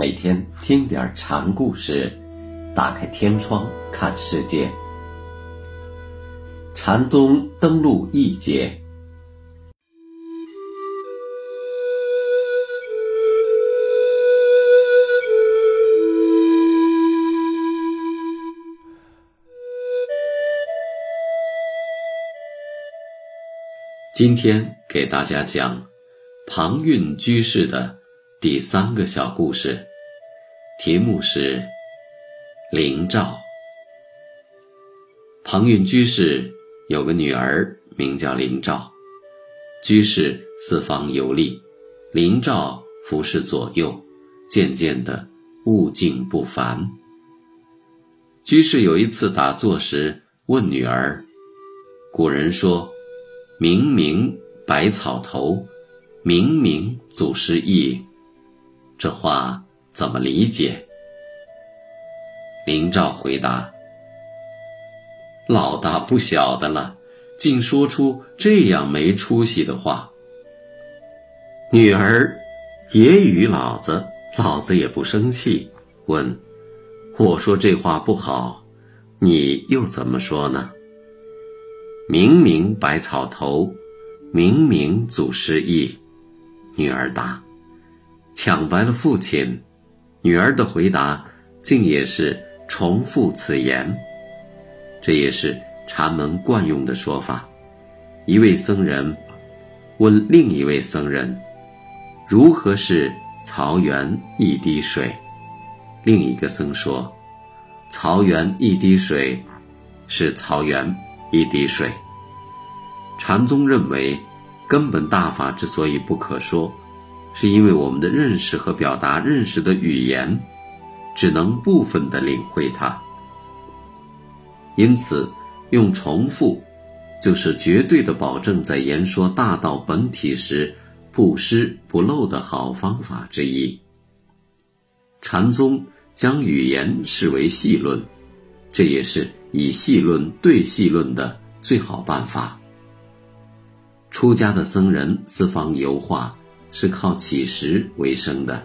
每天听点禅故事，打开天窗看世界。禅宗登陆一节。今天给大家讲庞蕴居士的第三个小故事，题目是灵照。庞蕴居士有个女儿，名叫灵照。居士四方游历，灵照服侍左右，渐渐的悟境不凡。居士有一次打坐时问女儿：“古人说。”明明百草头，明明祖师意，这话怎么理解？林照回答：“老大不晓得了，竟说出这样没出息的话。”女儿也与老子，老子也不生气。问：“我说这话不好，你又怎么说呢？”明明百草头，明明祖师意。女儿答：“抢白了父亲。”女儿的回答竟也是重复此言。这也是禅门惯用的说法。一位僧人问另一位僧人：“如何是曹源一滴水？”另一个僧说：“曹源一滴水，是曹源。”一滴水。禅宗认为，根本大法之所以不可说，是因为我们的认识和表达认识的语言，只能部分的领会它。因此，用重复，就是绝对的保证在言说大道本体时不失不漏的好方法之一。禅宗将语言视为细论，这也是。以细论对细论的最好办法。出家的僧人四方游化，是靠乞食为生的；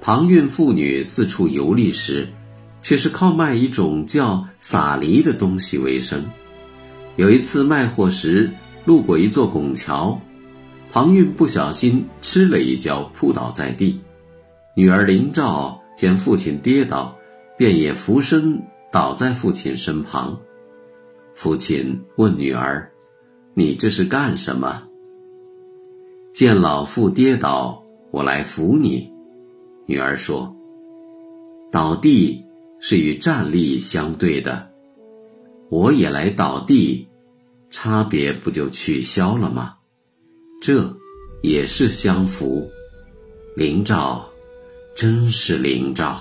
庞蕴妇女四处游历时，却是靠卖一种叫撒梨的东西为生。有一次卖货时，路过一座拱桥，庞蕴不小心吃了一跤，扑倒在地。女儿林照见父亲跌倒，便也俯身。倒在父亲身旁，父亲问女儿：“你这是干什么？”见老妇跌倒，我来扶你。女儿说：“倒地是与站立相对的，我也来倒地，差别不就取消了吗？这也是相扶。灵照，真是灵照。”